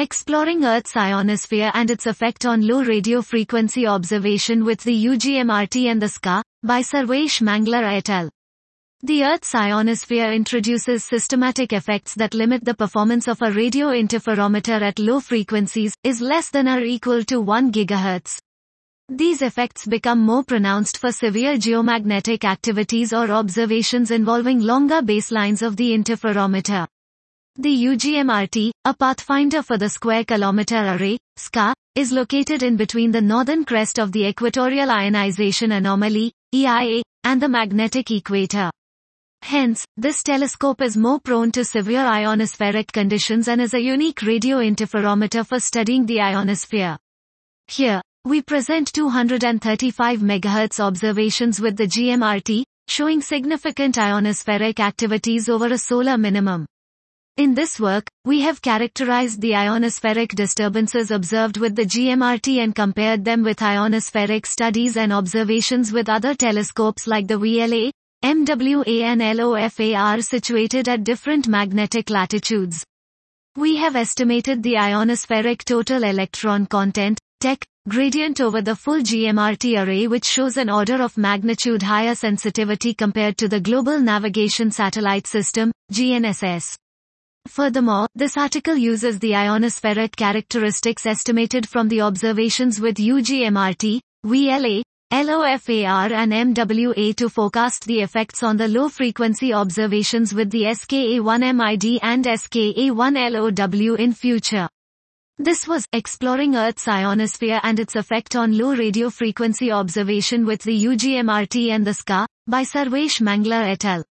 Exploring Earth's ionosphere and its effect on low radio frequency observation with the UGMRT and the SKA, by Sarvesh Mangla et al. The Earth's ionosphere introduces systematic effects that limit the performance of a radio interferometer at low frequencies, is less than or equal to 1 GHz. These effects become more pronounced for severe geomagnetic activities or observations involving longer baselines of the interferometer. The UGMRT, a pathfinder for the Square Kilometre Array, SKA, is located in between the northern crest of the equatorial ionization anomaly, EIA, and the magnetic equator. Hence, this telescope is more prone to severe ionospheric conditions and is a unique radio interferometer for studying the ionosphere. Here, we present 235 MHz observations with the GMRT, showing significant ionospheric activities over a solar minimum. In this work, we have characterized the ionospheric disturbances observed with the GMRT and compared them with ionospheric studies and observations with other telescopes like the VLA, MWA and LOFAR situated at different magnetic latitudes. We have estimated the ionospheric total electron content, TEC, gradient over the full GMRT array which shows an order of magnitude higher sensitivity compared to the Global Navigation Satellite System, GNSS. Furthermore, this article uses the ionospheric characteristics estimated from the observations with UGMRT, VLA, LOFAR and MWA to forecast the effects on the low-frequency observations with the SKA-1MID and SKA-1LOW in future. This was Exploring Earth's Ionosphere and its Effect on Low Radio Frequency Observation with the UGMRT and the SKA, by Sarvesh Mangla et al.